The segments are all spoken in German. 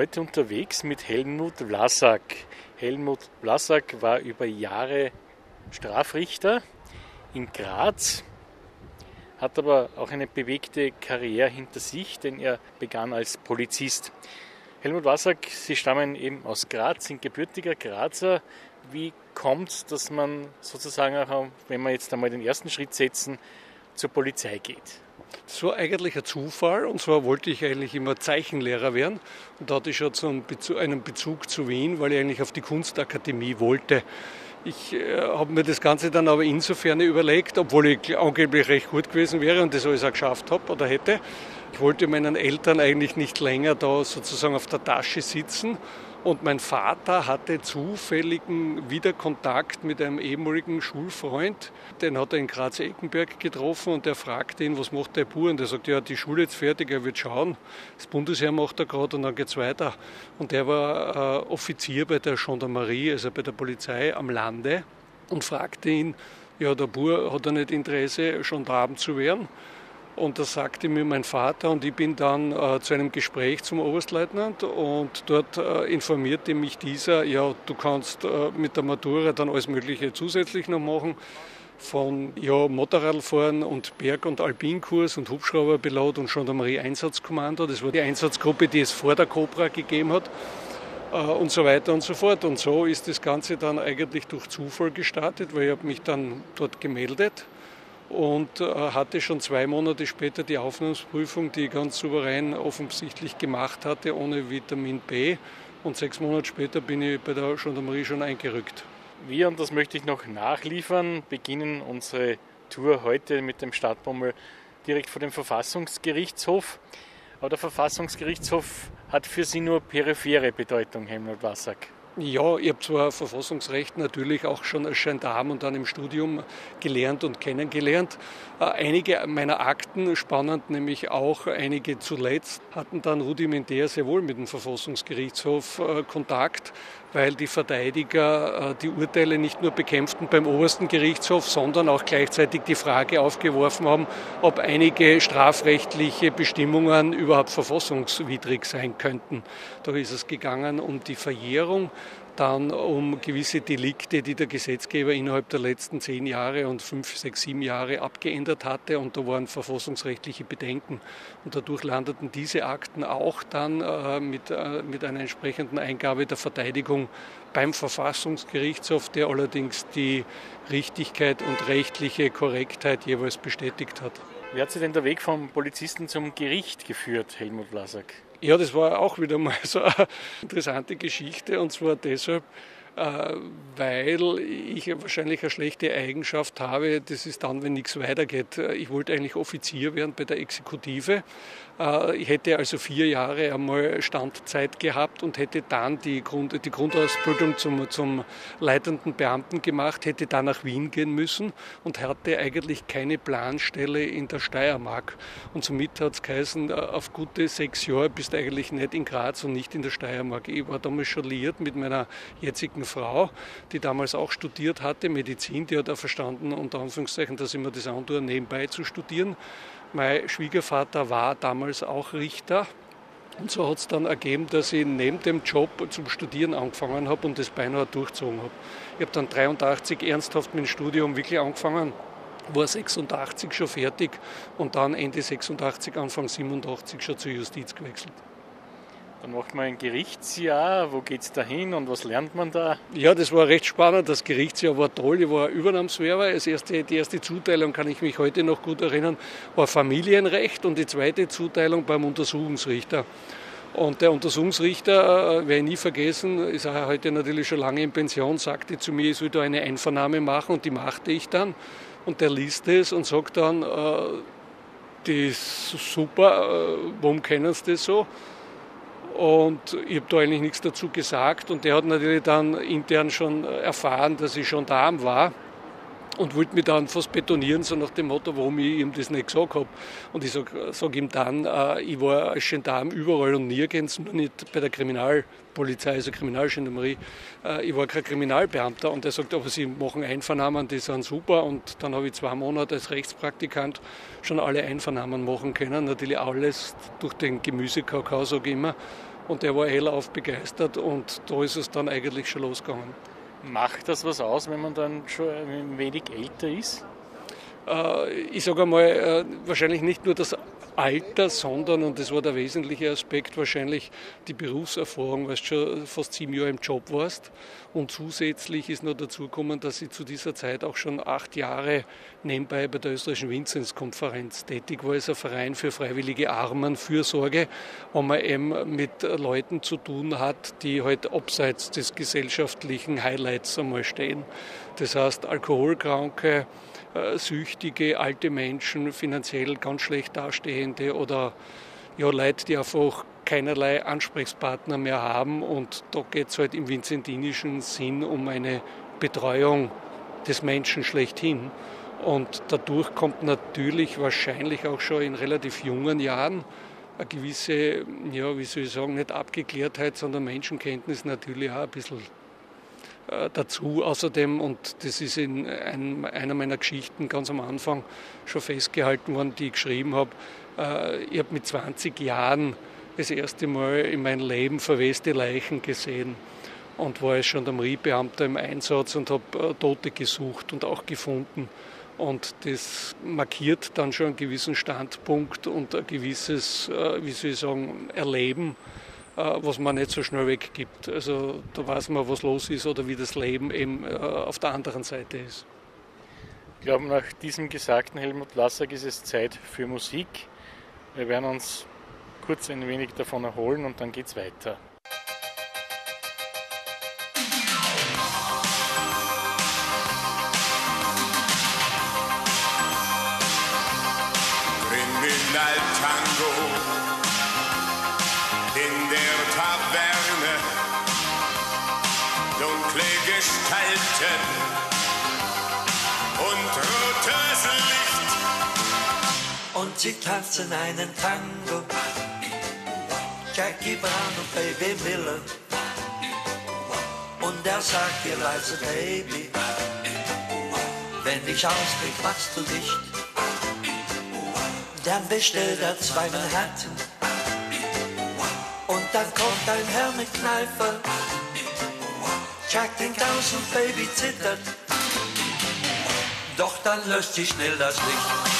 heute unterwegs mit Helmut Vlasak. Helmut Vlasak war über Jahre Strafrichter in Graz, hat aber auch eine bewegte Karriere hinter sich, denn er begann als Polizist. Helmut Vlasak, Sie stammen eben aus Graz, sind gebürtiger Grazer. Wie kommt es, dass man sozusagen auch, wenn wir jetzt einmal den ersten Schritt setzen, zur Polizei geht? Das war eigentlich ein Zufall und zwar wollte ich eigentlich immer Zeichenlehrer werden und da hatte ich schon so einen Bezug zu Wien, weil ich eigentlich auf die Kunstakademie wollte. Ich äh, habe mir das Ganze dann aber insofern überlegt, obwohl ich angeblich recht gut gewesen wäre und das alles auch geschafft habe oder hätte. Ich wollte meinen Eltern eigentlich nicht länger da sozusagen auf der Tasche sitzen und mein Vater hatte zufälligen Wiederkontakt mit einem ehemaligen Schulfreund. Den hat er in Graz-Eckenberg getroffen und der fragte ihn, was macht der Bub? Und er sagt, ja, die Schule ist fertig, er wird schauen. Das Bundesheer macht er gerade und dann geht es weiter. Und der war äh, Offizier bei der Gendarmerie, also bei der Polizei am Lande und fragte ihn, ja, der Bub hat er nicht Interesse, Gendarm zu werden? Und das sagte mir mein Vater und ich bin dann äh, zu einem Gespräch zum Oberstleutnant und dort äh, informierte mich dieser, ja, du kannst äh, mit der Matura dann alles Mögliche zusätzlich noch machen. Von ja, Motorradfahren und Berg- und Alpinkurs und Hubschrauberpilot und Gendarmerie-Einsatzkommando. Das war die Einsatzgruppe, die es vor der Cobra gegeben hat äh, und so weiter und so fort. Und so ist das Ganze dann eigentlich durch Zufall gestartet, weil ich habe mich dann dort gemeldet und äh, hatte schon zwei Monate später die Aufnahmsprüfung, die ich ganz souverän offensichtlich gemacht hatte, ohne Vitamin B. Und sechs Monate später bin ich bei der Gendarmerie schon eingerückt. Wir, und das möchte ich noch nachliefern, beginnen unsere Tour heute mit dem Stadtbummel direkt vor dem Verfassungsgerichtshof. Aber der Verfassungsgerichtshof hat für Sie nur periphere Bedeutung, Helmut Wassack. Ja, ich habe zwar Verfassungsrecht natürlich auch schon als Gendarm und dann im Studium gelernt und kennengelernt. Äh, einige meiner Akten, spannend nämlich auch einige zuletzt, hatten dann rudimentär sehr wohl mit dem Verfassungsgerichtshof äh, Kontakt, weil die Verteidiger äh, die Urteile nicht nur bekämpften beim obersten Gerichtshof, sondern auch gleichzeitig die Frage aufgeworfen haben, ob einige strafrechtliche Bestimmungen überhaupt verfassungswidrig sein könnten. Da ist es gegangen um die Verjährung dann um gewisse Delikte, die der Gesetzgeber innerhalb der letzten zehn Jahre und fünf, sechs, sieben Jahre abgeändert hatte. Und da waren verfassungsrechtliche Bedenken. Und dadurch landeten diese Akten auch dann äh, mit, äh, mit einer entsprechenden Eingabe der Verteidigung beim Verfassungsgerichtshof, der allerdings die Richtigkeit und rechtliche Korrektheit jeweils bestätigt hat. Wie hat Sie denn der Weg vom Polizisten zum Gericht geführt, Helmut Vlasak? Ja, das war auch wieder mal so eine interessante Geschichte und zwar deshalb, äh, weil ich wahrscheinlich eine schlechte Eigenschaft habe, das ist dann, wenn nichts weitergeht. Ich wollte eigentlich Offizier werden bei der Exekutive ich hätte also vier Jahre einmal Standzeit gehabt und hätte dann die, Grund, die Grundausbildung zum, zum leitenden Beamten gemacht, hätte dann nach Wien gehen müssen und hatte eigentlich keine Planstelle in der Steiermark. Und somit hat es geheißen, äh, auf gute sechs Jahre bist du eigentlich nicht in Graz und nicht in der Steiermark. Ich war damals schon liiert mit meiner jetzigen Frau, die damals auch studiert hatte, Medizin, die hat auch verstanden, unter Anführungszeichen, dass ich mir das antue, nebenbei zu studieren. Mein Schwiegervater war damals auch Richter. Und so hat es dann ergeben, dass ich neben dem Job zum Studieren angefangen habe und das beinahe durchgezogen habe. Ich habe dann 83 ernsthaft mit dem Studium wirklich angefangen, war 86 schon fertig und dann Ende 86, Anfang 87 schon zur Justiz gewechselt. Dann macht man ein Gerichtsjahr. Wo geht es da hin und was lernt man da? Ja, das war recht spannend. Das Gerichtsjahr war toll. Ich war Übernahmswerber. Das erste, die erste Zuteilung, kann ich mich heute noch gut erinnern, war Familienrecht und die zweite Zuteilung beim Untersuchungsrichter. Und der Untersuchungsrichter, äh, werde ich nie vergessen, ist heute natürlich schon lange in Pension, sagte zu mir, ich soll da eine Einvernahme machen und die machte ich dann. Und der liest es und sagt dann, äh, die ist super, äh, warum kennen Sie das so? Und ich habe da eigentlich nichts dazu gesagt. Und der hat natürlich dann intern schon erfahren, dass ich schon da war und wollte mich dann fast betonieren, so nach dem Motto, warum ich ihm das nicht gesagt habe. Und ich sage sag ihm dann, äh, ich war als Gendarm überall und nirgends, nur nicht bei der Kriminalpolizei, also Kriminalgendarmerie. Äh, ich war kein Kriminalbeamter und er sagt, aber Sie machen Einvernahmen, die sind super. Und dann habe ich zwei Monate als Rechtspraktikant schon alle Einvernahmen machen können. Natürlich alles durch den Gemüsekakao, sage ich immer. und der war hellauf begeistert und da ist es dann eigentlich schon losgegangen. Macht das was aus, wenn man dann schon ein wenig älter ist? Äh, ich sage einmal, äh, wahrscheinlich nicht nur das Alter, sondern, und das war der wesentliche Aspekt, wahrscheinlich die Berufserfahrung, weil du schon fast sieben Jahre im Job warst. Und zusätzlich ist noch dazu gekommen, dass ich zu dieser Zeit auch schon acht Jahre nebenbei bei der österreichischen Vinzenzkonferenz tätig war, als ein Verein für freiwillige Armenfürsorge, wo man eben mit Leuten zu tun hat, die halt abseits des gesellschaftlichen Highlights einmal stehen. Das heißt, Alkoholkranke, äh, süchtige alte Menschen, finanziell ganz schlecht dastehende oder ja, Leute, die einfach keinerlei Ansprechpartner mehr haben. Und da geht es halt im vinzentinischen Sinn um eine Betreuung des Menschen schlechthin. Und dadurch kommt natürlich wahrscheinlich auch schon in relativ jungen Jahren eine gewisse, ja, wie soll ich sagen, nicht Abgeklärtheit, sondern Menschenkenntnis natürlich auch ein bisschen äh, dazu. Außerdem, und das ist in einem, einer meiner Geschichten ganz am Anfang schon festgehalten worden, die ich geschrieben habe, äh, ich habe mit 20 Jahren das erste Mal in meinem Leben verweste Leichen gesehen und war als Gendarmeriebeamter im Einsatz und habe äh, Tote gesucht und auch gefunden. Und das markiert dann schon einen gewissen Standpunkt und ein gewisses, wie soll ich sagen, Erleben äh, was man nicht so schnell weggibt. Also da weiß man, was los ist oder wie das Leben eben äh, auf der anderen Seite ist. Ich glaube, nach diesem gesagten Helmut Lassack ist es Zeit für Musik. Wir werden uns kurz ein wenig davon erholen und dann geht es weiter. Sie tanzen einen Tango, Jackie Brown und Baby Miller. Und er sagt ihr leise Baby, wenn ich ausblick, machst du nicht. Dann bestellt er zwei Manhattan und dann kommt ein Herr mit Kneifer. Jack den und Baby zittert. Doch dann löst sich schnell das Licht.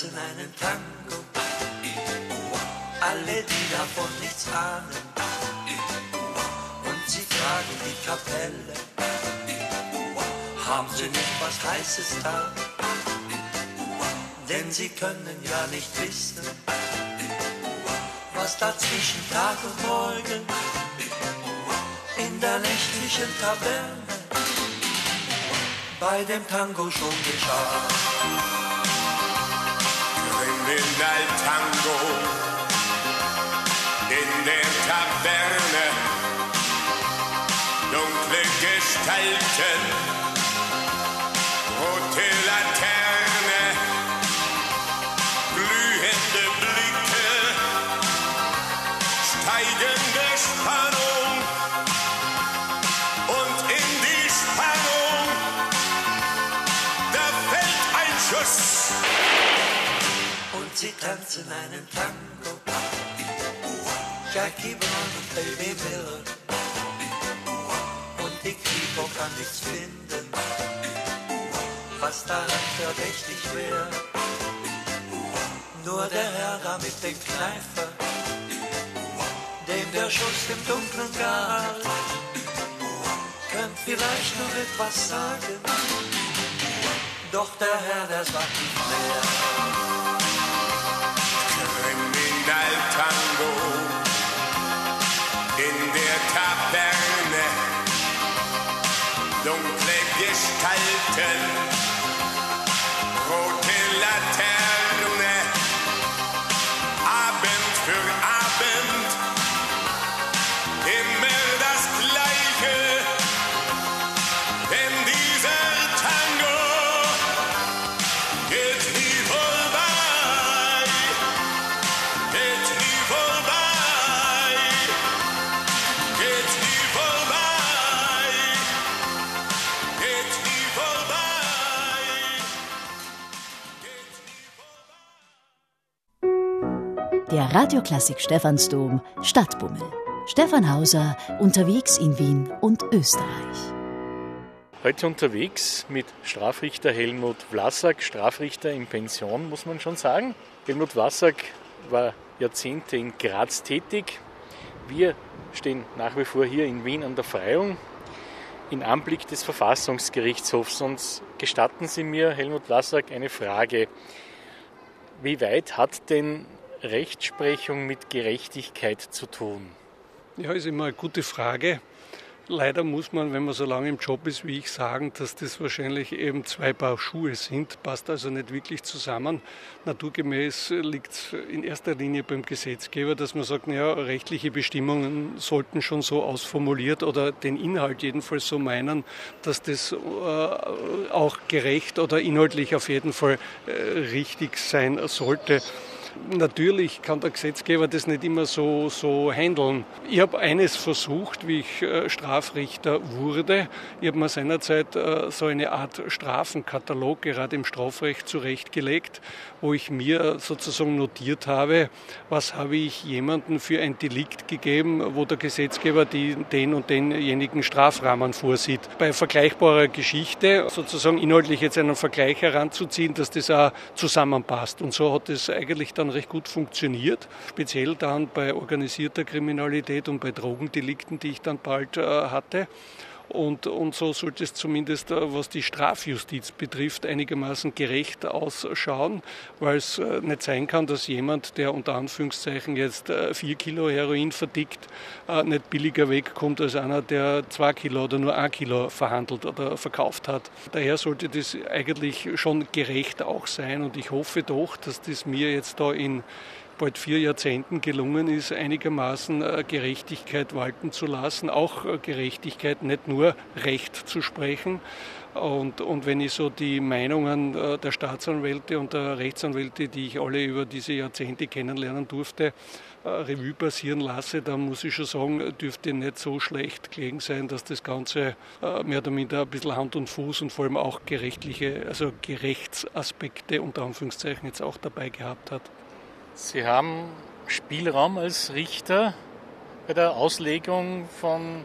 Tanzen einen Tango. Alle, die davon nichts ahnen. Und sie fragen die Kapelle. Haben sie nicht was Heißes da? Denn sie können ja nicht wissen, was da zwischen Tag und Morgen in der nächtlichen Taverne bei dem Tango schon geschah. Kriminal Tango in der Taverne. Dunkle Gestalten, rote Laterne, glühende Blicke, steigende Spannung und in die Spannung, da fällt ein Schuss. Und sie tanzen einen Tango. Jackie Brown und Baby Miller. Und die Kripo kann nichts finden, was daran verdächtig wäre. Nur der Herr da mit dem Kneifer, dem der Schuss im Dunkeln galt, könnte vielleicht noch etwas sagen. Doch der Herr, der sagt nicht mehr. Gestalten, Radioklassik Stephansdom Stadtbummel. Stefan Hauser unterwegs in Wien und Österreich. Heute unterwegs mit Strafrichter Helmut Vlasak, Strafrichter in Pension, muss man schon sagen. Helmut Vlasak war Jahrzehnte in Graz tätig. Wir stehen nach wie vor hier in Wien an der Freiung in Anblick des Verfassungsgerichtshofs. Und gestatten Sie mir, Helmut Vlasak, eine Frage. Wie weit hat denn Rechtsprechung mit Gerechtigkeit zu tun? Ja, ist immer eine gute Frage. Leider muss man, wenn man so lange im Job ist wie ich, sagen, dass das wahrscheinlich eben zwei Paar Schuhe sind. Passt also nicht wirklich zusammen. Naturgemäß liegt es in erster Linie beim Gesetzgeber, dass man sagt, naja, rechtliche Bestimmungen sollten schon so ausformuliert oder den Inhalt jedenfalls so meinen, dass das äh, auch gerecht oder inhaltlich auf jeden Fall äh, richtig sein sollte. Natürlich kann der Gesetzgeber das nicht immer so, so handeln. Ich habe eines versucht, wie ich äh, Strafrichter wurde. Ich habe mir seinerzeit äh, so eine Art Strafenkatalog gerade im Strafrecht zurechtgelegt, wo ich mir sozusagen notiert habe, was habe ich jemandem für ein Delikt gegeben, wo der Gesetzgeber die, den und denjenigen Strafrahmen vorsieht. Bei vergleichbarer Geschichte sozusagen inhaltlich jetzt einen Vergleich heranzuziehen, dass das auch zusammenpasst. Und so hat es eigentlich dann recht gut funktioniert, speziell dann bei organisierter Kriminalität und bei Drogendelikten, die ich dann bald äh, hatte. Und, und so sollte es zumindest, äh, was die Strafjustiz betrifft, einigermaßen gerecht ausschauen, weil es äh, nicht sein kann, dass jemand, der unter Anführungszeichen jetzt äh, vier Kilo Heroin verdickt, nicht billiger wegkommt als einer, der zwei Kilo oder nur ein Kilo verhandelt oder verkauft hat. Daher sollte das eigentlich schon gerecht auch sein und ich hoffe doch, dass das mir jetzt da in bald vier Jahrzehnten gelungen ist, einigermaßen äh, Gerechtigkeit walten zu lassen, auch äh, Gerechtigkeit, nicht nur Recht zu sprechen. Und, und wenn ich so die Meinungen äh, der Staatsanwälte und der Rechtsanwälte, die ich alle über diese Jahrzehnte kennenlernen durfte, Revue passieren lasse, dann muss ich schon sagen, dürfte nicht so schlecht gelegen sein, dass das Ganze mehr oder minder ein bisschen Hand und Fuß und vor allem auch gerechtliche, also Gerechtsaspekte unter Anführungszeichen jetzt auch dabei gehabt hat. Sie haben Spielraum als Richter bei der Auslegung von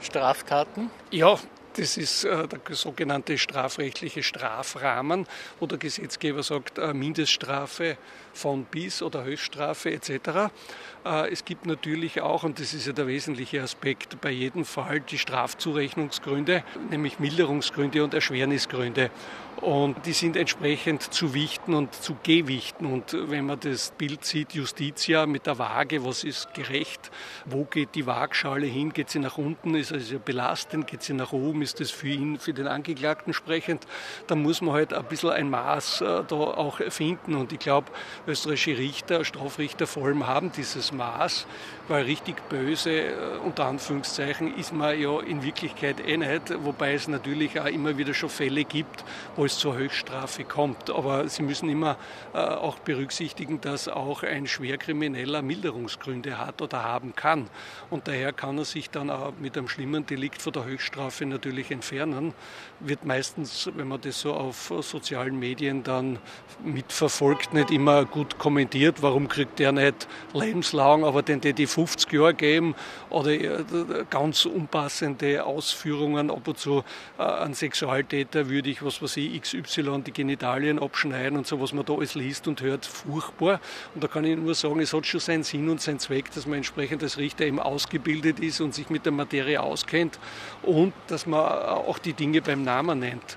Straftaten? Ja, das ist äh, der sogenannte strafrechtliche Strafrahmen, wo der Gesetzgeber sagt, äh, Mindeststrafe von bis oder Höchststrafe etc. Äh, es gibt natürlich auch, und das ist ja der wesentliche Aspekt, bei jedem Fall die Strafzurechnungsgründe, nämlich Milderungsgründe und Erschwernisgründe. Und die sind entsprechend zu wichten und zu gewichten. Und wenn man das Bild sieht, Justitia mit der Waage, was ist gerecht, wo geht die Waagschale hin, geht sie nach unten, ist also belastend, geht sie nach oben, ist das für ihn, für den Angeklagten sprechend, dann muss man halt ein bisschen ein Maß äh, da auch finden. Und ich glaube, österreichische Richter, Strafrichter vor allem haben dieses Maß, weil richtig böse, äh, unter Anführungszeichen, ist man ja in Wirklichkeit eh nicht, wobei es natürlich auch immer wieder schon Fälle gibt, wo es zur Höchststrafe kommt. Aber Sie müssen immer äh, auch berücksichtigen, dass auch ein Schwerkrimineller Milderungsgründe hat oder haben kann. Und daher kann er sich dann auch mit einem schlimmen Delikt von der Höchststrafe natürlich entfernen. Wird meistens, wenn man das so auf sozialen Medien dann mitverfolgt, nicht immer gut kommentiert. Warum kriegt der nicht lebenslang, aber den die 50 Jahre geben oder äh, ganz unpassende Ausführungen. Ab und zu äh, ein Sexualtäter würde ich, was weiß ich, XY die Genitalien abschneiden und so, was man da alles liest und hört, furchtbar. Und da kann ich nur sagen, es hat schon seinen Sinn und seinen Zweck, dass man entsprechend als Richter eben ausgebildet ist und sich mit der Materie auskennt und dass man auch die Dinge beim Namen nennt.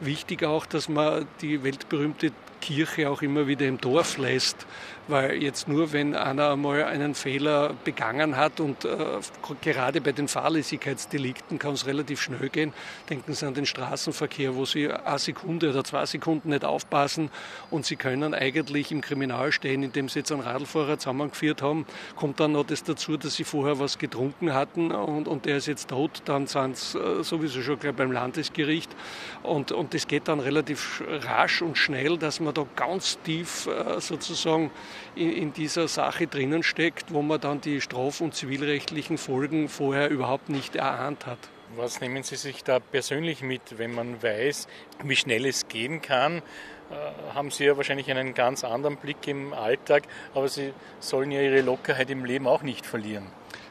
Wichtig auch, dass man die weltberühmte Kirche auch immer wieder im Dorf lässt, weil jetzt nur, wenn einer einmal einen Fehler begangen hat und äh, gerade bei den Fahrlässigkeitsdelikten kann es relativ schnell gehen. Denken Sie an den Straßenverkehr, wo Sie eine Sekunde oder zwei Sekunden nicht aufpassen und Sie können eigentlich im Kriminal stehen, indem Sie jetzt einen Radlfahrer zusammengeführt haben. Kommt dann noch das dazu, dass Sie vorher was getrunken hatten und, und der ist jetzt tot, dann sind Sie äh, sowieso schon gleich beim Landesgericht und, und das geht dann relativ rasch und schnell, dass man da ganz tief äh, sozusagen in, in dieser Sache drinnen steckt, wo man dann die straf- und zivilrechtlichen Folgen vorher überhaupt nicht erahnt hat. Was nehmen Sie sich da persönlich mit, wenn man weiß, wie schnell es gehen kann? Äh, haben Sie ja wahrscheinlich einen ganz anderen Blick im Alltag, aber Sie sollen ja Ihre Lockerheit im Leben auch nicht verlieren.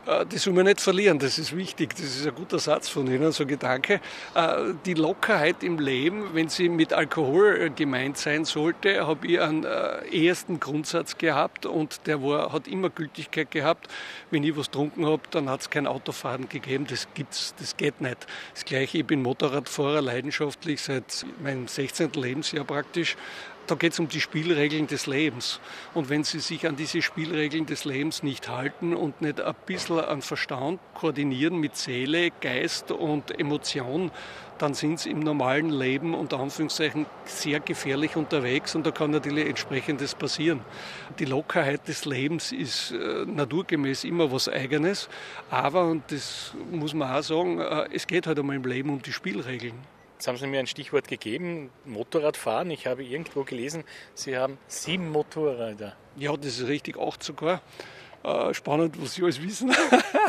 Äh, die soll man nicht verlieren, das ist wichtig, das ist ein guter Satz von Ihnen, so ein Gedanke. Äh, die Lockerheit im Leben, wenn sie mit Alkohol äh, gemeint sein sollte, habe ich einen ersten Grundsatz gehabt und der war, hat immer Gültigkeit gehabt. Wenn ich was getrunken habe, dann hat es kein Autofahren gegeben, das gibt's, das geht nicht. Das gleiche, ich bin Motorradfahrer leidenschaftlich seit meinem 16. Lebensjahr praktisch da geht es um die Spielregeln des Lebens. Und wenn Sie sich an diese Spielregeln des Lebens nicht halten und nicht ein bisschen an Verstand koordinieren mit Seele, Geist und Emotion, dann sind Sie im normalen Leben unter Anführungszeichen sehr gefährlich unterwegs und da kann natürlich entsprechendes passieren. Die Lockerheit des Lebens ist äh, naturgemäß immer was Eigenes, aber, und das muss man auch sagen, äh, es geht halt einmal im Leben um die Spielregeln. Jetzt haben Sie mir ein Stichwort gegeben, Motorradfahren. Ich habe irgendwo gelesen, Sie haben sieben Motorräder. Ja, das ist richtig, acht sogar. Äh, spannend, was Sie alles wissen.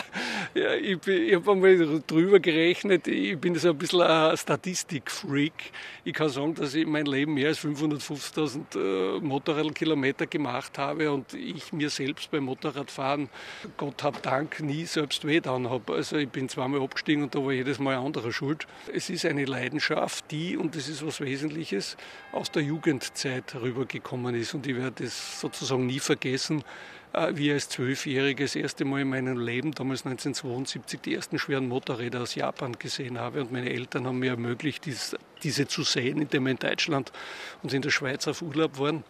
ja, ich, ich habe einmal drüber gerechnet, ich bin so ein bisschen ein Statistikfreak. Ich kann sagen, dass ich in meinem Leben mehr als 550.000 äh, Motorradkilometer gemacht habe und ich mir selbst beim Motorradfahren, Gott hab Dank, nie selbst weh getan habe. Also ich bin zweimal abgestiegen und da war jedes Mal anderer schuld. Es ist eine Leidenschaft, die, und das ist was Wesentliches, aus der Jugendzeit rübergekommen ist und ich werde das sozusagen nie vergessen äh, wie als Zwölfjähriger das erste Mal in meinem Leben, damals 1972, die ersten schweren Motorräder aus Japan gesehen habe. Und meine Eltern haben mir ermöglicht, diese zu sehen, indem wir in Deutschland und in der Schweiz auf Urlaub waren.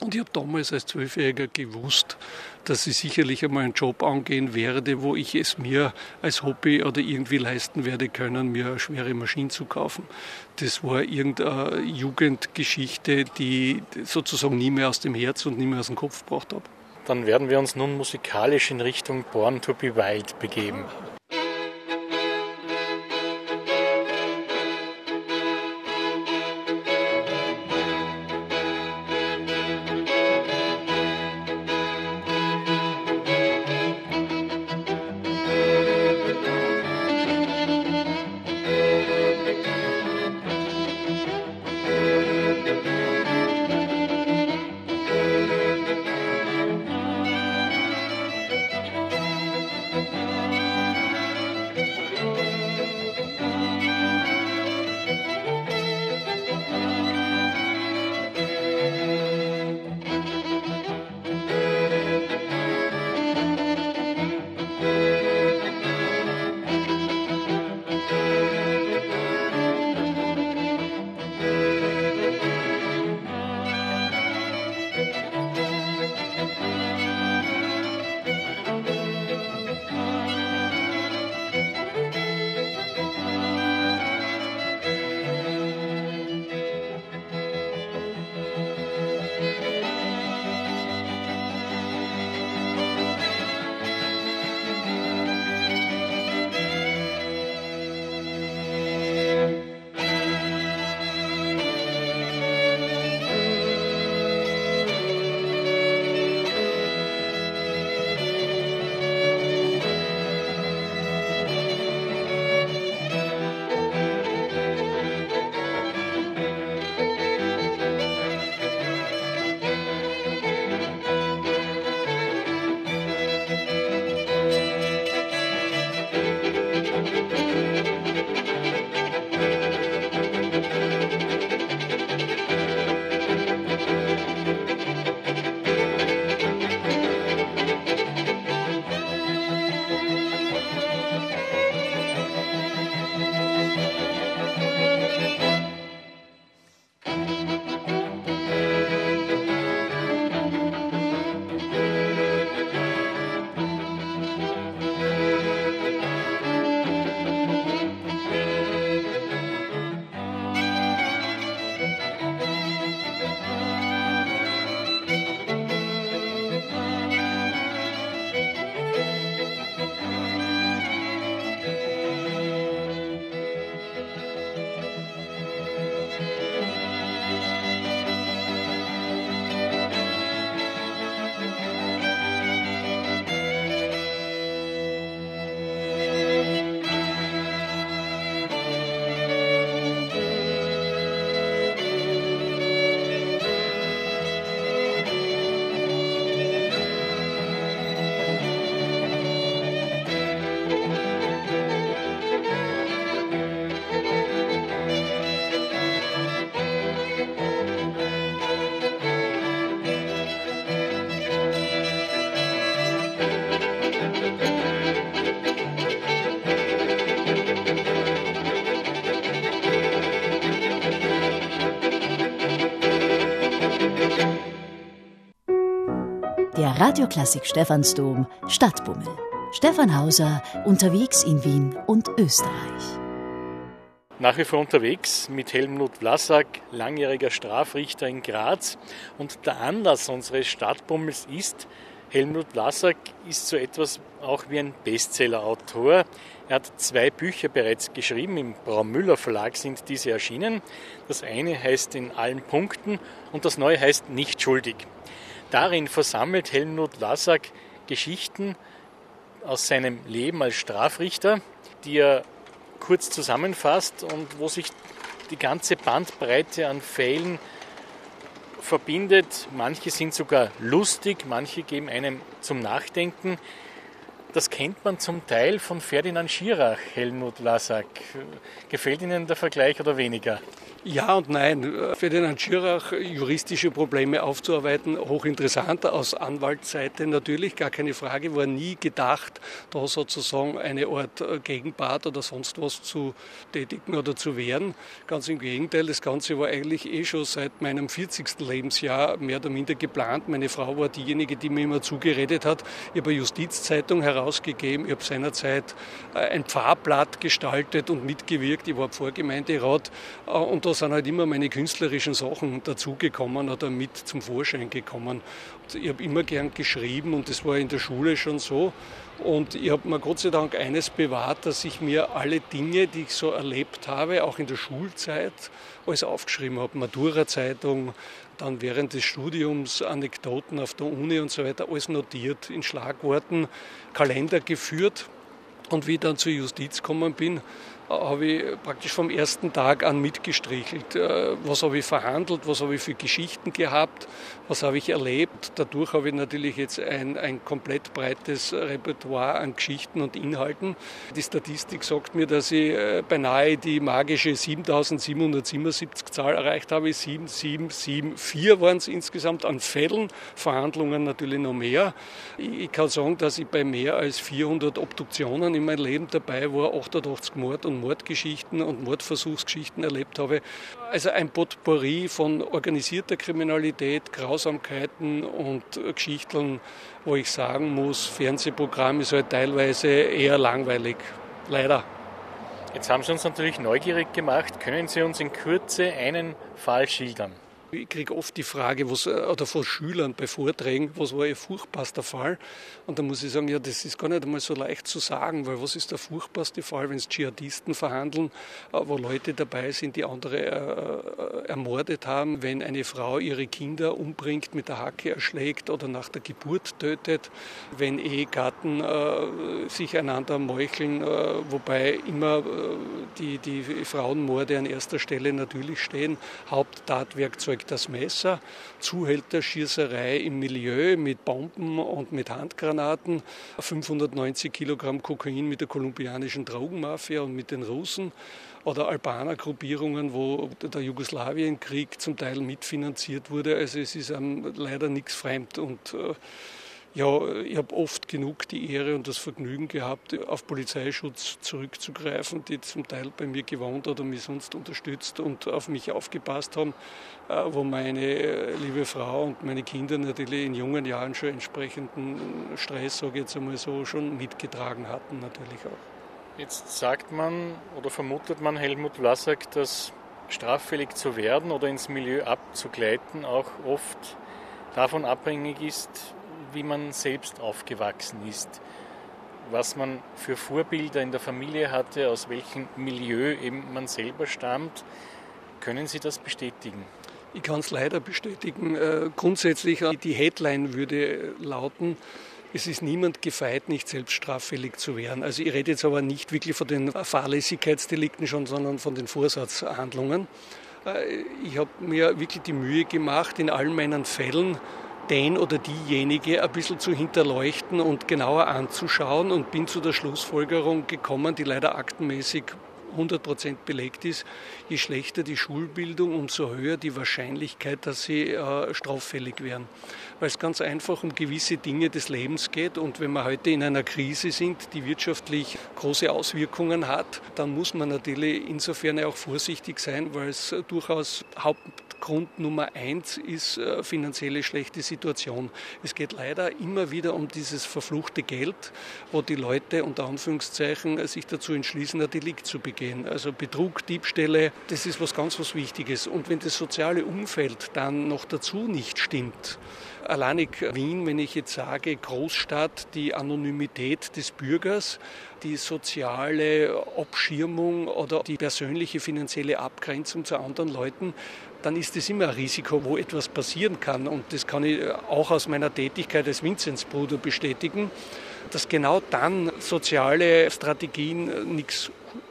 Und ich habe damals als Zwölfjähriger gewusst, dass ich sicherlich einmal einen Job angehen werde, wo ich es mir als Hobby oder irgendwie leisten werde können, mir eine schwere Maschine zu kaufen. Das war irgendeine Jugendgeschichte, die sozusagen nie mehr aus dem Herz und nie mehr aus dem Kopf gebracht habe. Dann werden wir uns nun musikalisch in Richtung Born to be Wild begeben. Radioklassik Stephansdom Stadtbummel. Stefan Hauser unterwegs in Wien und Österreich. Nach wie vor unterwegs mit Helmut Vlasak, langjähriger Strafrichter in Graz. Und der Anlass unseres Stadtbummels ist, Helmut Vlasak ist so etwas auch wie ein Bestsellerautor. Er hat zwei Bücher bereits geschrieben, im Braumüller Verlag sind diese erschienen. Das eine heißt In allen Punkten und das neue heißt Nicht schuldig. Darin versammelt Helmut Vlasak Geschichten aus seinem Leben als Strafrichter, die er kurz zusammenfasst und wo sich die ganze Bandbreite an Fällen verbindet. Manche sind sogar lustig, manche geben einem zum Nachdenken. Das kennt man zum Teil von Ferdinand Schirach, Helmut Lasak. Gefällt Ihnen der Vergleich oder weniger? Ja und nein. Ferdinand Schirach, juristische Probleme aufzuarbeiten, hochinteressant. Aus Anwaltsseite natürlich, gar keine Frage, war nie gedacht, da sozusagen eine Art Gegenpart oder sonst was zu tätigen oder zu wehren. Ganz im Gegenteil, das Ganze war eigentlich eh schon seit meinem 40. Lebensjahr mehr oder minder geplant. Meine Frau war diejenige, die mir immer zugeredet hat. Ich habe eine Justizzeitung herausgegeben, ich habe seinerzeit ein Pfarrblatt gestaltet und mitgewirkt. Ich war Pfarrgemeinderat und da sind halt immer meine künstlerischen Sachen dazugekommen oder mit zum Vorschein gekommen. Ich habe immer gern geschrieben und das war in der Schule schon so. Und ich habe mir Gott sei Dank eines bewahrt, dass ich mir alle Dinge, die ich so erlebt habe, auch in der Schulzeit, alles aufgeschrieben habe. Matura-Zeitung, dann während des Studiums Anekdoten auf der Uni und so weiter, alles notiert, in Schlagworten, Kalender geführt. Und wie ich dann zur Justiz gekommen bin, habe ich praktisch vom ersten Tag an mitgestrichelt. Äh, was habe ich verhandelt, was habe ich für Geschichten gehabt, was habe ich erlebt. Dadurch habe ich natürlich jetzt ein, ein komplett breites Repertoire an Geschichten und Inhalten. Die Statistik sagt mir, dass ich äh, beinahe die magische 7777 Zahl erreicht habe. 7774 waren es insgesamt an Fällen, Verhandlungen natürlich noch mehr. Ich kann sagen, dass ich bei mehr als 400 Obduktionen in meinem Leben dabei war, 88 Mord und Mordgeschichten und Mordversuchsgeschichten erlebt habe. Also ein Potpourri von organisierter Kriminalität, Grausamkeiten und Geschichten, wo ich sagen muss, Fernsehprogramm ist halt teilweise eher langweilig. Leider. Jetzt haben Sie uns natürlich neugierig gemacht. Können Sie uns in Kürze einen Fall schildern? Ich kriege oft die Frage, was, oder von Schülern bei Vorträgen, was war Ihr furchtbarster Fall? Und da muss ich sagen, ja, das ist gar nicht einmal so leicht zu sagen, weil was ist der furchtbarste Fall, wenn es Dschihadisten verhandeln, äh, wo Leute dabei sind, die andere äh, ermordet haben, wenn eine Frau ihre Kinder umbringt, mit der Hacke erschlägt oder nach der Geburt tötet, wenn Ehegatten äh, sich einander meucheln, äh, wobei immer äh, die, die Frauenmorde an erster Stelle natürlich stehen, Haupttatwerkzeug das Messer, Zuhälterschießerei im Milieu mit Bomben und mit Handgranaten, 590 Kilogramm Kokain mit der kolumbianischen Drogenmafia und mit den Russen oder Albaner-Gruppierungen, wo der Jugoslawienkrieg zum Teil mitfinanziert wurde. Also es ist einem leider nichts fremd und äh, ja, ich habe oft genug die Ehre und das Vergnügen gehabt, auf Polizeischutz zurückzugreifen, die zum Teil bei mir gewohnt oder mich sonst unterstützt und auf mich aufgepasst haben, äh, wo meine äh, liebe Frau und meine Kinder natürlich in jungen Jahren schon entsprechenden Stress, sage ich jetzt einmal so, schon mitgetragen hatten natürlich auch. Jetzt sagt man oder vermutet man Helmut Vlasak, dass straffällig zu werden oder ins Milieu abzugleiten auch oft davon abhängig ist, wie man selbst aufgewachsen ist, was man für Vorbilder in der Familie hatte, aus welchem Milieu eben man selber stammt. Können Sie das bestätigen? Ich kann es leider bestätigen. Äh, grundsätzlich, äh, die Headline würde lauten, es ist niemand gefeit, nicht selbst straffällig zu werden. Also ich rede jetzt aber nicht wirklich von den Fahrlässigkeitsdelikten schon, sondern von den Vorsatzhandlungen. Äh, ich habe mir wirklich die Mühe gemacht, in allen meinen Fällen den oder diejenige ein bisschen zu hinterleuchten und genauer anzuschauen und bin zu der Schlussfolgerung gekommen, die leider aktenmäßig 100% belegt ist, je schlechter die Schulbildung, umso höher die Wahrscheinlichkeit, dass sie äh, straffällig werden. Weil es ganz einfach um gewisse Dinge des Lebens geht und wenn wir heute in einer Krise sind, die wirtschaftlich große Auswirkungen hat, dann muss man natürlich insofern auch vorsichtig sein, weil es durchaus Hauptgrund Nummer eins ist äh, finanzielle schlechte Situation. Es geht leider immer wieder um dieses verfluchte Geld, wo die Leute unter Anführungszeichen sich dazu entschließen, ein Delikt zu begehen. Also Betrug, Diebstähle, das ist was ganz was Wichtiges. Und wenn das soziale Umfeld dann noch dazu nicht stimmt, Alleinig Wien, wenn ich jetzt sage Großstadt, die Anonymität des Bürgers, die soziale Abschirmung oder die persönliche finanzielle Abgrenzung zu anderen Leuten, dann ist es immer ein Risiko, wo etwas passieren kann. Und das kann ich auch aus meiner Tätigkeit als Vinzenzbruder bestätigen, dass genau dann soziale Strategien nichts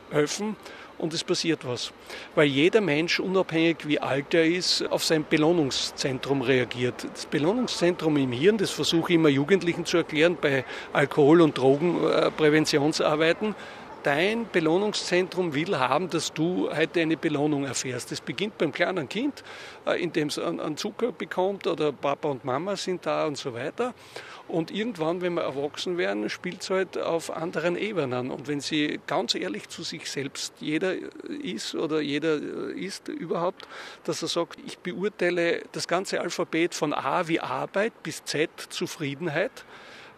helfen und es passiert was. Weil jeder Mensch, unabhängig wie alt er ist, auf sein Belohnungszentrum reagiert. Das Belohnungszentrum im Hirn, das versuche ich immer Jugendlichen zu erklären bei Alkohol- und Drogenpräventionsarbeiten, dein Belohnungszentrum will haben, dass du heute eine Belohnung erfährst. Das beginnt beim kleinen Kind, äh, indem es einen Zucker bekommt oder Papa und Mama sind da und so weiter. Und irgendwann, wenn wir erwachsen werden, spielt es halt auf anderen Ebenen. Und wenn sie ganz ehrlich zu sich selbst jeder ist oder jeder ist überhaupt, dass er sagt, ich beurteile das ganze Alphabet von A wie Arbeit bis Z Zufriedenheit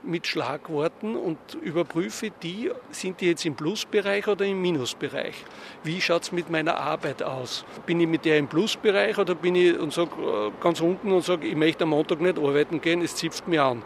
mit Schlagworten und überprüfe die, sind die jetzt im Plusbereich oder im Minusbereich? Wie schaut es mit meiner Arbeit aus? Bin ich mit der im Plusbereich oder bin ich und sag, äh, ganz unten und sage, ich möchte am Montag nicht arbeiten gehen, es zipft mir an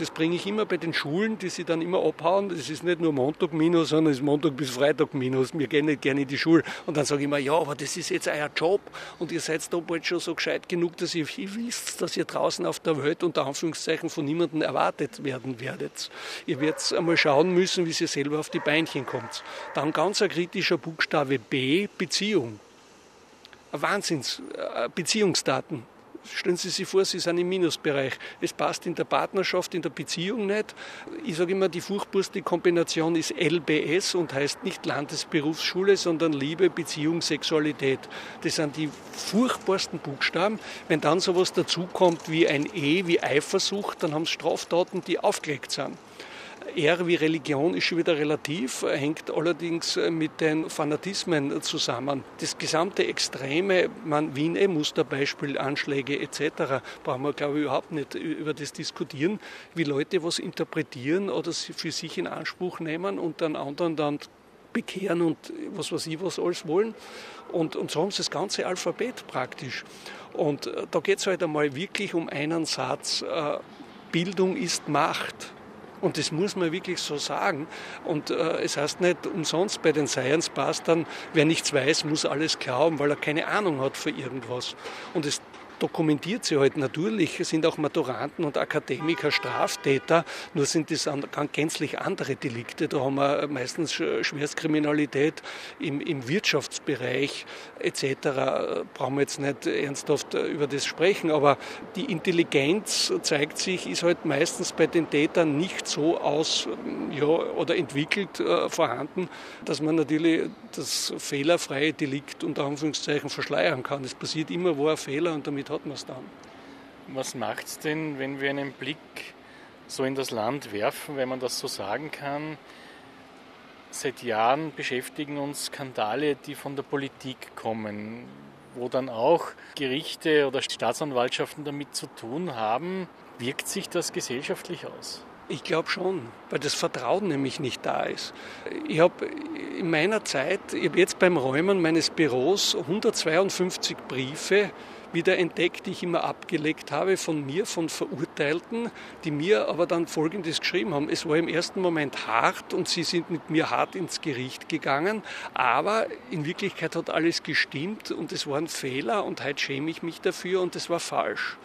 das bringe ich immer bei den Schulen, die sie dann immer abhauen. Das ist nicht nur Montag minus, sondern es ist Montag bis Freitag minus. Wir gehen nicht gerne in die Schule. Und dann sage ich immer, ja, aber das ist jetzt euer Job und ihr seid da bald schon so gescheit genug, dass ihr wisst, dass ihr draußen auf der Welt unter Anführungszeichen von niemandem erwartet werden werdet. Ihr werdet einmal schauen müssen, wie ihr selber auf die Beinchen kommt. Dann ganz ein kritischer Buchstabe B, Beziehung. Wahnsinns, äh, Beziehungsdaten. Stellen Sie sich vor, Sie sind im Minusbereich. Es passt in der Partnerschaft, in der Beziehung nicht. Ich sage immer, die furchtbarste Kombination ist LBS und heißt nicht Landesberufsschule, sondern Liebe, Beziehung, Sexualität. Das sind die furchtbarsten Buchstaben. Wenn dann sowas dazukommt wie ein E, wie Eifersucht, dann haben Sie Straftaten, die aufgelegt sind. R wie Religion ist schon wieder relativ, hängt allerdings mit den Fanatismen zusammen. Das gesamte Extreme, man Wien eh Musterbeispiel, Anschläge etc., brauchen wir glaube ich überhaupt nicht über das diskutieren, wie Leute was interpretieren oder für sich in Anspruch nehmen und dann anderen dann bekehren und was weiß ich was alles wollen. Und, und so haben sie das ganze Alphabet praktisch. Und äh, da geht es halt einmal wirklich um einen Satz, äh, Bildung ist Macht. Und das muss man wirklich so sagen. Und äh, es heißt nicht umsonst bei den Science-Pastern, wer nichts weiß, muss alles glauben, weil er keine Ahnung hat für irgendwas. Und es dokumentiert sie halt natürlich, sind auch Maturanten und Akademiker Straftäter, nur sind das gänzlich andere Delikte. Da haben wir meistens Schwerstkriminalität im, im Wirtschaftsbereich etc. Brauchen wir jetzt nicht ernsthaft über das sprechen, aber die Intelligenz zeigt sich, ist halt meistens bei den Tätern nicht so aus ja, oder entwickelt äh, vorhanden, dass man natürlich das fehlerfreie Delikt unter Anführungszeichen verschleiern kann. Es passiert immer wo ein Fehler und damit hat man es dann. Was macht es denn, wenn wir einen Blick so in das Land werfen, wenn man das so sagen kann? Seit Jahren beschäftigen uns Skandale, die von der Politik kommen, wo dann auch Gerichte oder Staatsanwaltschaften damit zu tun haben. Wirkt sich das gesellschaftlich aus? Ich glaube schon, weil das Vertrauen nämlich nicht da ist. Ich habe in meiner Zeit, ich habe jetzt beim Räumen meines Büros 152 Briefe wieder entdeckt, die ich immer abgelegt habe von mir, von Verurteilten, die mir aber dann Folgendes geschrieben haben. Es war im ersten Moment hart und sie sind mit mir hart ins Gericht gegangen, aber in Wirklichkeit hat alles gestimmt und es waren Fehler und heute schäme ich mich dafür und es war falsch.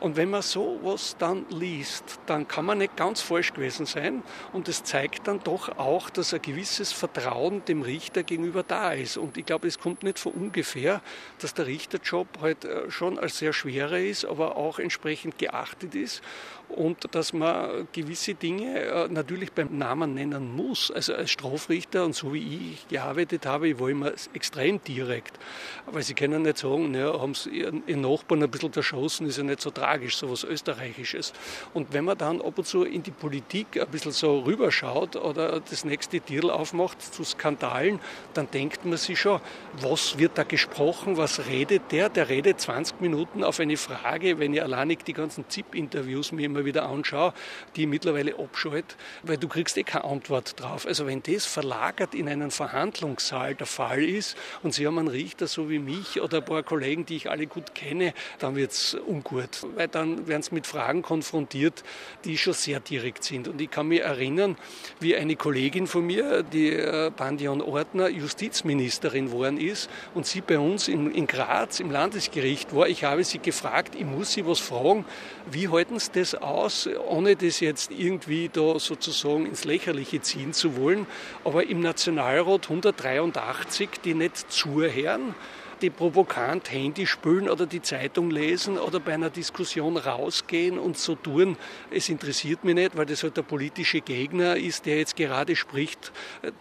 Und wenn man sowas dann liest, dann kann man nicht ganz falsch gewesen sein. Und es zeigt dann doch auch, dass ein gewisses Vertrauen dem Richter gegenüber da ist. Und ich glaube, es kommt nicht von ungefähr, dass der Richterjob halt äh, schon als sehr schwerer ist, aber auch entsprechend geachtet ist. Und dass man gewisse Dinge äh, natürlich beim Namen nennen muss. Also als Strafrichter und so wie ich gearbeitet habe, ich war immer extrem direkt. Aber Sie können nicht sagen, naja, haben Sie Ihren Nachbarn ein bisschen erschossen, ist ja nicht so tragisch, so was Österreichisches. Und wenn man dann ab und zu in die Politik ein bisschen so rüberschaut oder das nächste Titel aufmacht zu Skandalen, dann denkt man sich schon, was wird da gesprochen, was redet der? Der redet 20 Minuten auf eine Frage, wenn ich alleinig die ganzen ZIP-Interviews mir immer wieder anschaue, die mittlerweile abschalte, weil du kriegst eh keine Antwort drauf. Also wenn das verlagert in einen Verhandlungssaal der Fall ist und Sie haben einen Richter so wie mich oder ein paar Kollegen, die ich alle gut kenne, dann wird es ungut, weil dann werden sie mit Fragen konfrontiert, die schon sehr direkt sind. Und ich kann mich erinnern, wie eine Kollegin von mir, die äh, Bandion Ordner, Justizministerin geworden ist und sie bei uns in, in Graz im Landesgericht war. Ich habe sie gefragt, ich muss sie was fragen, wie halten Sie das aus, ohne das jetzt irgendwie da sozusagen ins Lächerliche ziehen zu wollen, aber im Nationalrat 183, die nicht zuhören, die provokant Handy spülen oder die Zeitung lesen oder bei einer Diskussion rausgehen und so tun, es interessiert mich nicht, weil das halt der politische Gegner ist, der jetzt gerade spricht.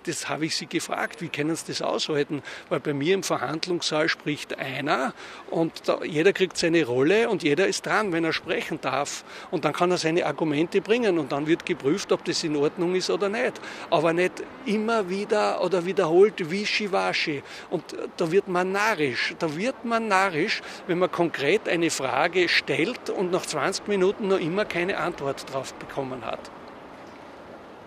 Das habe ich Sie gefragt, wie können Sie das aushalten? Weil bei mir im Verhandlungssaal spricht einer und da, jeder kriegt seine Rolle und jeder ist dran, wenn er sprechen darf. Und dann kann er seine Argumente bringen und dann wird geprüft, ob das in Ordnung ist oder nicht. Aber nicht immer wieder oder wiederholt wischiwaschi. Und da wird man narrisch narrisch. Da wird man narrisch, wenn man konkret eine Frage stellt und nach 20 Minuten noch immer keine Antwort drauf bekommen hat.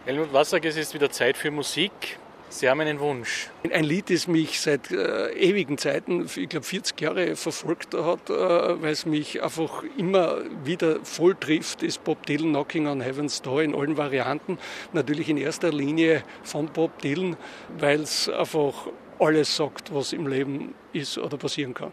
Helmut Wassack, es ist wieder Zeit für Musik. Sie haben einen Wunsch. Ein Lied, das mich seit äh, ewigen Zeiten, ich glaube 40 Jahre verfolgt hat, äh, weil es mich einfach immer wieder voll trifft, ist Bob Dylan Knocking on Heaven's Door in allen Varianten. Natürlich in erster Linie von Bob Dylan, weil es einfach alles sagt, was im Leben ist oder passieren kann.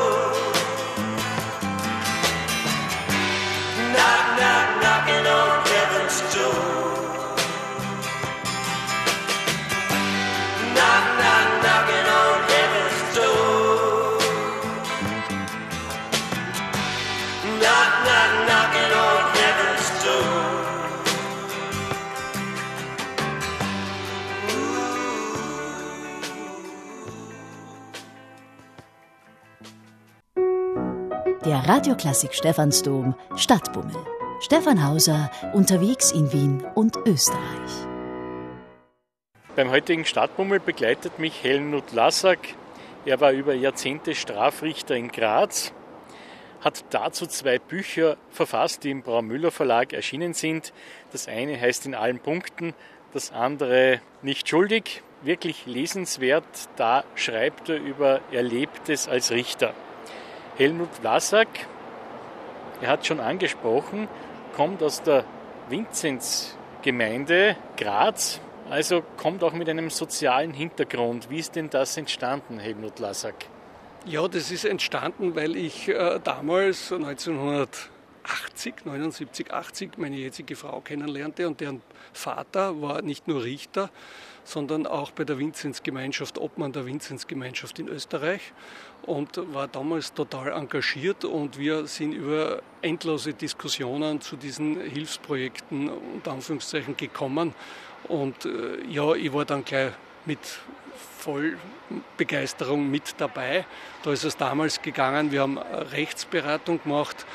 Der Radioklassik Stephansdom Stadtbummel. Stefan Hauser unterwegs in Wien und Österreich. Beim heutigen Stadtbummel begleitet mich Helmut Lassack. Er war über Jahrzehnte Strafrichter in Graz, hat dazu zwei Bücher verfasst, die im Braumüller Verlag erschienen sind. Das eine heißt in allen Punkten, das andere nicht schuldig. wirklich lesenswert. Da schreibt er über Erlebtes als Richter. Helmut Vlasak, er hat schon angesprochen, kommt aus der Vinzenzgemeinde Graz, also kommt auch mit einem sozialen Hintergrund. Wie ist denn das entstanden, Helmut Vlasak? Ja, das ist entstanden, weil ich äh, damals 1980, 79, 80 meine jetzige Frau kennenlernte und deren Vater war nicht nur Richter, sondern auch bei der Vinzenzgemeinschaft, Obmann der Vinzenzgemeinschaft in Österreich und war damals total engagiert und wir sind über endlose Diskussionen zu diesen Hilfsprojekten unter Anführungszeichen gekommen und äh, ja, ich war dann gleich mit voll Begeisterung mit dabei. Da ist es damals gegangen, wir haben Rechtsberatung gemacht,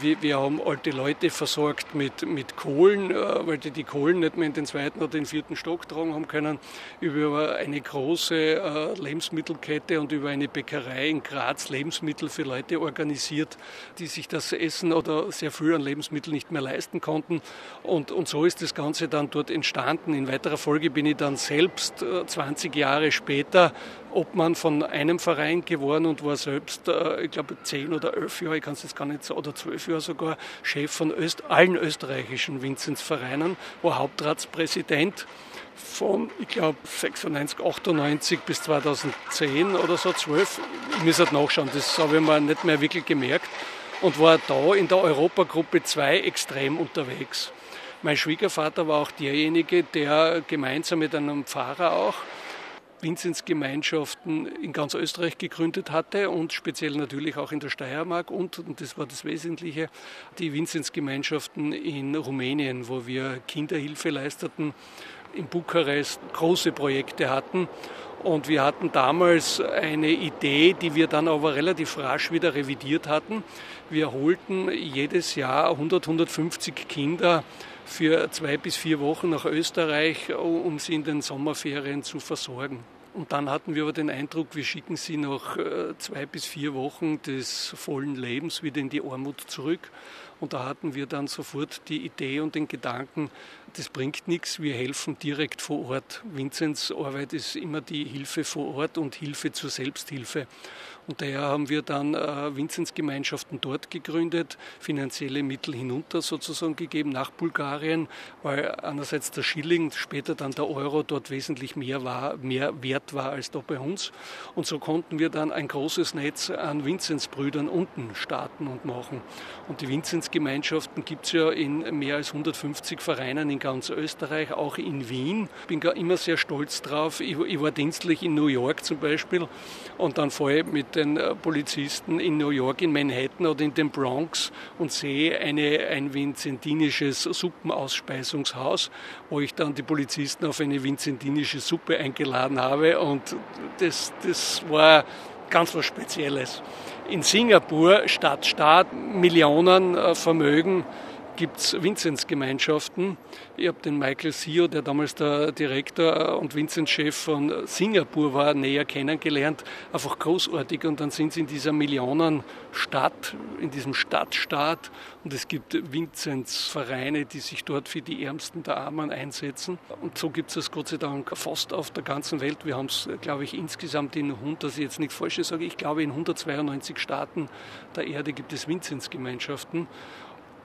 wir, wir, haben alte Leute versorgt mit, mit Kohlen, äh, weil die die Kohlen nicht mehr in den zweiten oder den vierten Stock tragen haben können, über eine große äh, Lebensmittelkette und über eine Bäckerei in Graz Lebensmittel für Leute organisiert, die sich das Essen oder sehr früh an Lebensmitteln nicht mehr leisten konnten. Und, und so ist das Ganze dann dort entstanden. In weiterer Folge bin ich dann selbst 20 äh, Jahre später Obmann von einem Verein geworden und war selbst, ich glaube, zehn oder elf Jahre, ich kann es jetzt gar nicht so, oder zwölf Jahre sogar Chef von Öst allen österreichischen Vinzenzvereinen, war Hauptratspräsident von, ich glaube, 96, 98 bis 2010 oder so, 12. Ich muss halt nachschauen, das habe ich mir nicht mehr wirklich gemerkt. Und war da in der Europagruppe 2 extrem unterwegs. Mein Schwiegervater war auch derjenige, der gemeinsam mit einem Pfarrer auch Vinzenzgemeinschaften in ganz Österreich gegründet hatte und speziell natürlich auch in der Steiermark und, und das war das Wesentliche, die Vinzenzgemeinschaften in Rumänien, wo wir Kinderhilfe leisteten, in Bukarest große Projekte hatten. Und wir hatten damals eine Idee, die wir dann aber relativ rasch wieder revidiert hatten. Wir holten jedes Jahr 100, 150 Kinder für zwei bis vier Wochen nach Österreich, um sie in den Sommerferien zu versorgen. Und dann hatten wir aber den Eindruck, wir schicken sie nach äh, zwei bis vier Wochen des vollen Lebens wieder in die Armut zurück. Und da hatten wir dann sofort die Idee und den Gedanken, das bringt nichts, wir helfen direkt vor Ort. Vinzenz Arbeit ist immer die Hilfe vor Ort und Hilfe zur Selbsthilfe. Und daher haben wir dann äh, Vinzenzgemeinschaften dort gegründet, finanzielle Mittel hinunter sozusagen gegeben nach Bulgarien, weil einerseits der Schilling, später dann der Euro dort wesentlich mehr, war, mehr wert war als da bei uns. Und so konnten wir dann ein großes Netz an Vinzenzbrüdern unten starten und machen. Und die Vinzenzgemeinschaften gibt es ja in mehr als 150 Vereinen in ganz Österreich, auch in Wien. Ich bin immer sehr stolz drauf. Ich, ich war dienstlich in New York zum Beispiel und dann fahre ich mit den äh, Polizisten in New York, in Manhattan oder in den Bronx und sehe eine, ein vinzentinisches Suppenausspeisungshaus, wo ich dann die Polizisten auf eine vinzentinische Suppe eingeladen habe und das, das war ganz was Spezielles. In Singapur, Stadt, Staat, Millionen äh, Vermögen, gibt es Vinzenz-Gemeinschaften. Ich habe den Michael Sio, der damals der Direktor und Vinzenz-Chef von Singapur war, näher kennengelernt. Einfach großartig. Und dann sind sie in dieser Millionenstadt, in diesem Stadtstaat. Und es gibt Vinzenz-Vereine, die sich dort für die Ärmsten der Armen einsetzen. Und so gibt es es Gott sei Dank fast auf der ganzen Welt. Wir haben es, glaube ich, insgesamt in 100, dass ich jetzt nicht falsch sage, ich glaube in 192 Staaten der Erde gibt es Vinzenz-Gemeinschaften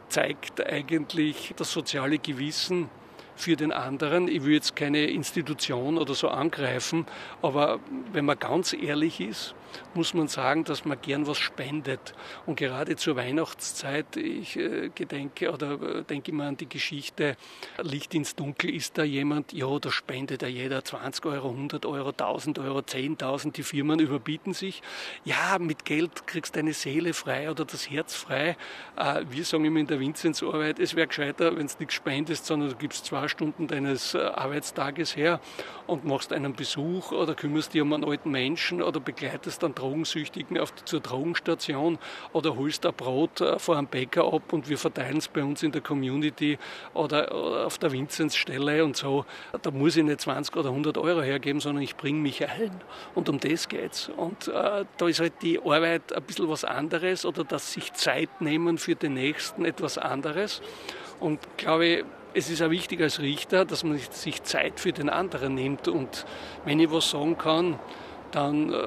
zeigt eigentlich das soziale Gewissen für den anderen. Ich will jetzt keine Institution oder so angreifen, aber wenn man ganz ehrlich ist, muss man sagen, dass man gern was spendet. Und gerade zur Weihnachtszeit, ich äh, gedenke oder äh, denke immer an die Geschichte, Licht ins Dunkel, ist da jemand, ja, da spendet ja jeder 20 Euro, 100 Euro, 1000 Euro, 10.000, die Firmen überbieten sich. Ja, mit Geld kriegst du deine Seele frei oder das Herz frei. Äh, wir sagen immer in der Vinzenzarbeit, es wäre gescheiter, wenn du nichts spendest, sondern du gibst zwei Stunden deines Arbeitstages her und machst einen Besuch oder kümmerst dich um einen alten Menschen oder begleitest einen Drogensüchtigen auf, zur Drogenstation oder holst ein Brot äh, vor einem Bäcker ab und wir verteilen es bei uns in der Community oder, oder auf der Vinzenzstelle und so. Da muss ich nicht 20 oder 100 Euro hergeben, sondern ich bringe mich ein und um das geht's. Und äh, da ist halt die Arbeit ein bisschen was anderes oder dass sich Zeit nehmen für den Nächsten etwas anderes. Und glaube ich, es ist auch wichtig als Richter, dass man sich Zeit für den anderen nimmt. Und wenn ich was sagen kann, dann äh,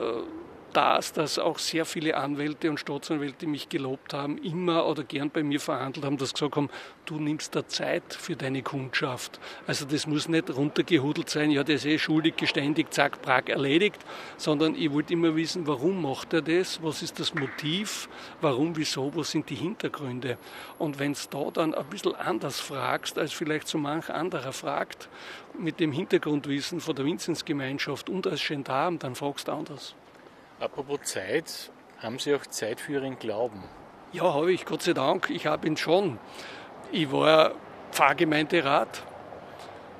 das, dass auch sehr viele Anwälte und Staatsanwälte mich gelobt haben, immer oder gern bei mir verhandelt haben, dass gesagt haben, du nimmst da Zeit für deine Kundschaft. Also das muss nicht runtergehudelt sein, ja, der ist eh schuldig, geständig, zack, prag, erledigt, sondern ich wollte immer wissen, warum macht er das, was ist das Motiv, warum, wieso, was sind die Hintergründe. Und wenn es da dann ein bisschen anders fragst, als vielleicht so manch anderer fragt, mit dem Hintergrundwissen von der Vinzenzgemeinschaft und als Gendarm, dann fragst du anders. Apropos Zeit, haben Sie auch Zeit für Ihren Glauben? Ja, habe ich, Gott sei Dank. Ich habe ihn schon. Ich war Pfarrgemeinderat.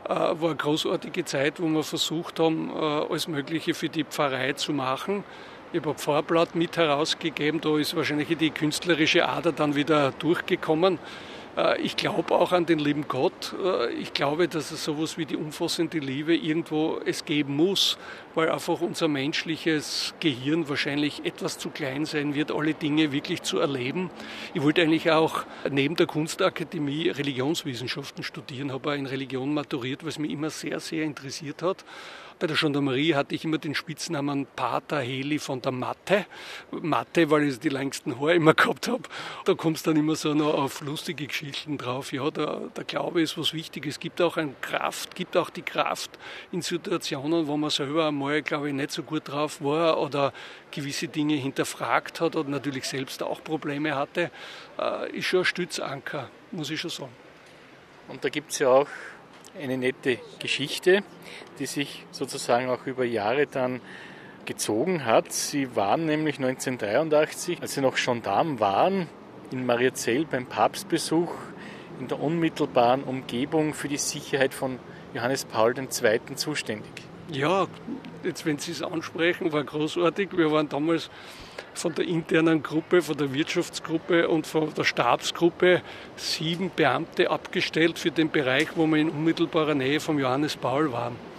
Äh, war eine großartige Zeit, wo wir versucht haben, äh, alles Mögliche für die Pfarrei zu machen. Ich habe ein Pfarrblatt mit herausgegeben, da ist wahrscheinlich die künstlerische Ader dann wieder durchgekommen. Äh, ich glaube auch an den lieben Gott. Äh, ich glaube, dass es sowas wie die umfassende Liebe irgendwo es geben muss, weil einfach unser menschliches Gehirn wahrscheinlich etwas zu klein sein wird, alle Dinge wirklich zu erleben. Ich wollte eigentlich auch neben der Kunstakademie Religionswissenschaften studieren, habe auch in Religion maturiert, was mich immer sehr, sehr interessiert hat. Bei der Gendarmerie hatte ich immer den Spitznamen Pater Heli von der Matte. Matte, weil ich die längsten Haare immer gehabt habe. Da kommst dann immer so noch auf lustige Geschichten drauf. Ja, der, der Glaube ist was Wichtiges. Es gibt auch eine Kraft, gibt auch die Kraft in Situationen, wo man selber einmal, glaube ich, nicht so gut drauf war oder gewisse Dinge hinterfragt hat oder natürlich selbst auch Probleme hatte, äh, ist schon ein Stützanker, muss ich schon sagen. Und da gibt es ja auch eine nette Geschichte, die sich sozusagen auch über Jahre dann gezogen hat. Sie waren nämlich 1983, als sie noch Gendarm waren, in Mariazell beim Papstbesuch in der unmittelbaren Umgebung für die Sicherheit von Johannes Paul II. zuständig. Ja, jetzt wenn Sie es ansprechen, war großartig. Wir waren damals von der internen Gruppe, von der Wirtschaftsgruppe und von der Stabsgruppe sieben Beamte abgestellt für den Bereich, wo wir in unmittelbarer Nähe vom Johannes Paul waren.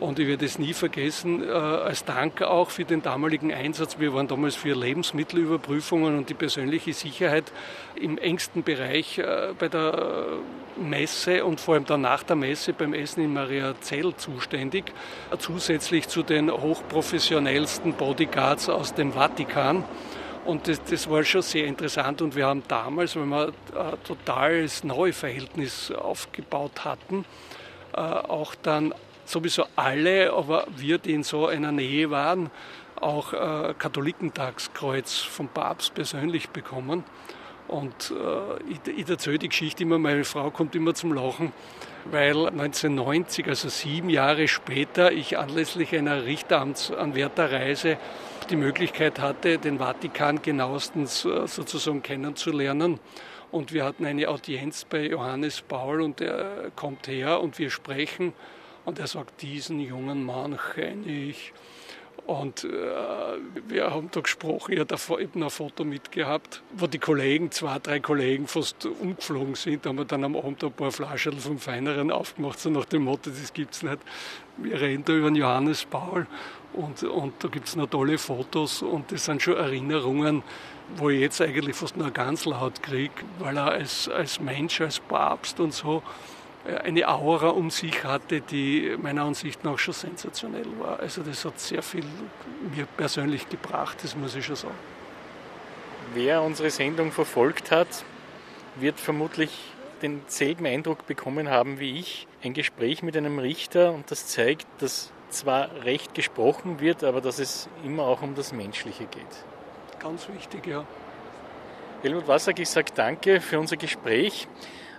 Und ich werde es nie vergessen, äh, als Dank auch für den damaligen Einsatz. Wir waren damals für Lebensmittelüberprüfungen und die persönliche Sicherheit im engsten Bereich äh, bei der Messe und vor allem dann nach der Messe beim Essen in Maria Zell zuständig. Äh, zusätzlich zu den hochprofessionellsten Bodyguards aus dem Vatikan. Und das, das, war schon sehr interessant und wir haben damals, wenn wir ein totales neues Verhältnis aufgebaut hatten, auch dann sowieso alle, aber wir, die in so einer Nähe waren, auch äh, Katholikentagskreuz vom Papst persönlich bekommen. Und äh, ich, ich erzähle die Geschichte immer, meine Frau kommt immer zum Lachen, weil 1990, also sieben Jahre später, ich anlässlich einer Richteramtsanwärterreise die Möglichkeit hatte, den Vatikan genauestens äh, sozusagen kennenzulernen. Und wir hatten eine Audienz bei Johannes Paul und er kommt her und wir sprechen. Und er sagt, diesen jungen Mann kenne ich. Und äh, wir haben da gesprochen, er hat eben ein Foto mitgehabt, wo die Kollegen, zwei, drei Kollegen fast umgeflogen sind. Da haben wir dann am Abend ein paar Flaschen vom Feineren aufgemacht, so nach dem Motto, das gibt es nicht. Wir reden da über den Johannes Paul und, und da gibt es noch tolle Fotos und das sind schon Erinnerungen, wo ich jetzt eigentlich fast nur ganz laut kriege, weil er als, als Mensch, als Papst und so eine Aura um sich hatte, die meiner Ansicht nach schon sensationell war. Also das hat sehr viel mir persönlich gebracht, das muss ich schon sagen. Wer unsere Sendung verfolgt hat, wird vermutlich denselben Eindruck bekommen haben wie ich. Ein Gespräch mit einem Richter und das zeigt, dass zwar recht gesprochen wird, aber dass es immer auch um das Menschliche geht. Ganz wichtig, ja. Helmut Wassack, ich sage danke für unser Gespräch.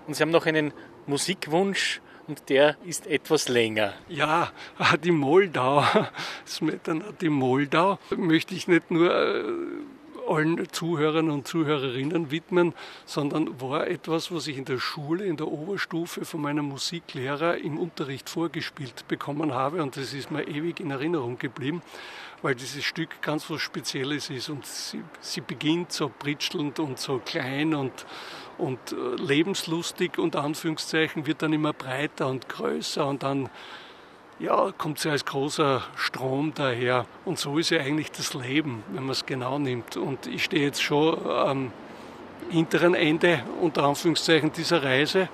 Und Sie haben noch einen Musikwunsch und der ist etwas länger. Ja, die Moldau, Smetana, die Moldau, möchte ich nicht nur äh, allen Zuhörern und Zuhörerinnen widmen, sondern war etwas, was ich in der Schule, in der Oberstufe von meinem Musiklehrer im Unterricht vorgespielt bekommen habe. Und das ist mir ewig in Erinnerung geblieben, weil dieses Stück ganz was Spezielles ist. Und sie, sie beginnt so pritschelnd und so klein und und äh, lebenslustig, unter Anführungszeichen, wird dann immer breiter und größer und dann ja, kommt sie als großer Strom daher. Und so ist ja eigentlich das Leben, wenn man es genau nimmt. Und ich stehe jetzt schon am hinteren Ende, unter Anführungszeichen, dieser Reise.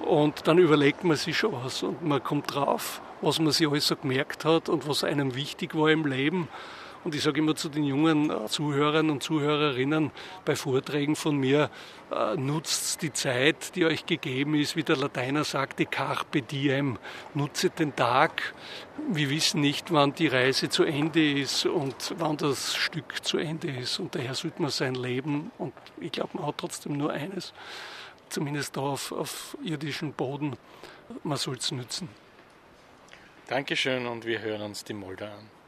Und dann überlegt man sich schon was und man kommt drauf, was man sich alles so gemerkt hat und was einem wichtig war im Leben. Und ich sage immer zu den jungen äh, Zuhörern und Zuhörerinnen bei Vorträgen von mir, äh, nutzt die Zeit, die euch gegeben ist, wie der Lateiner sagte, carpe diem, nutze den Tag. Wir wissen nicht, wann die Reise zu Ende ist und wann das Stück zu Ende ist. Und daher sollte man sein Leben, und ich glaube, man hat trotzdem nur eines, zumindest da auf, auf irdischem Boden, man soll es nützen. Dankeschön und wir hören uns die Molder an.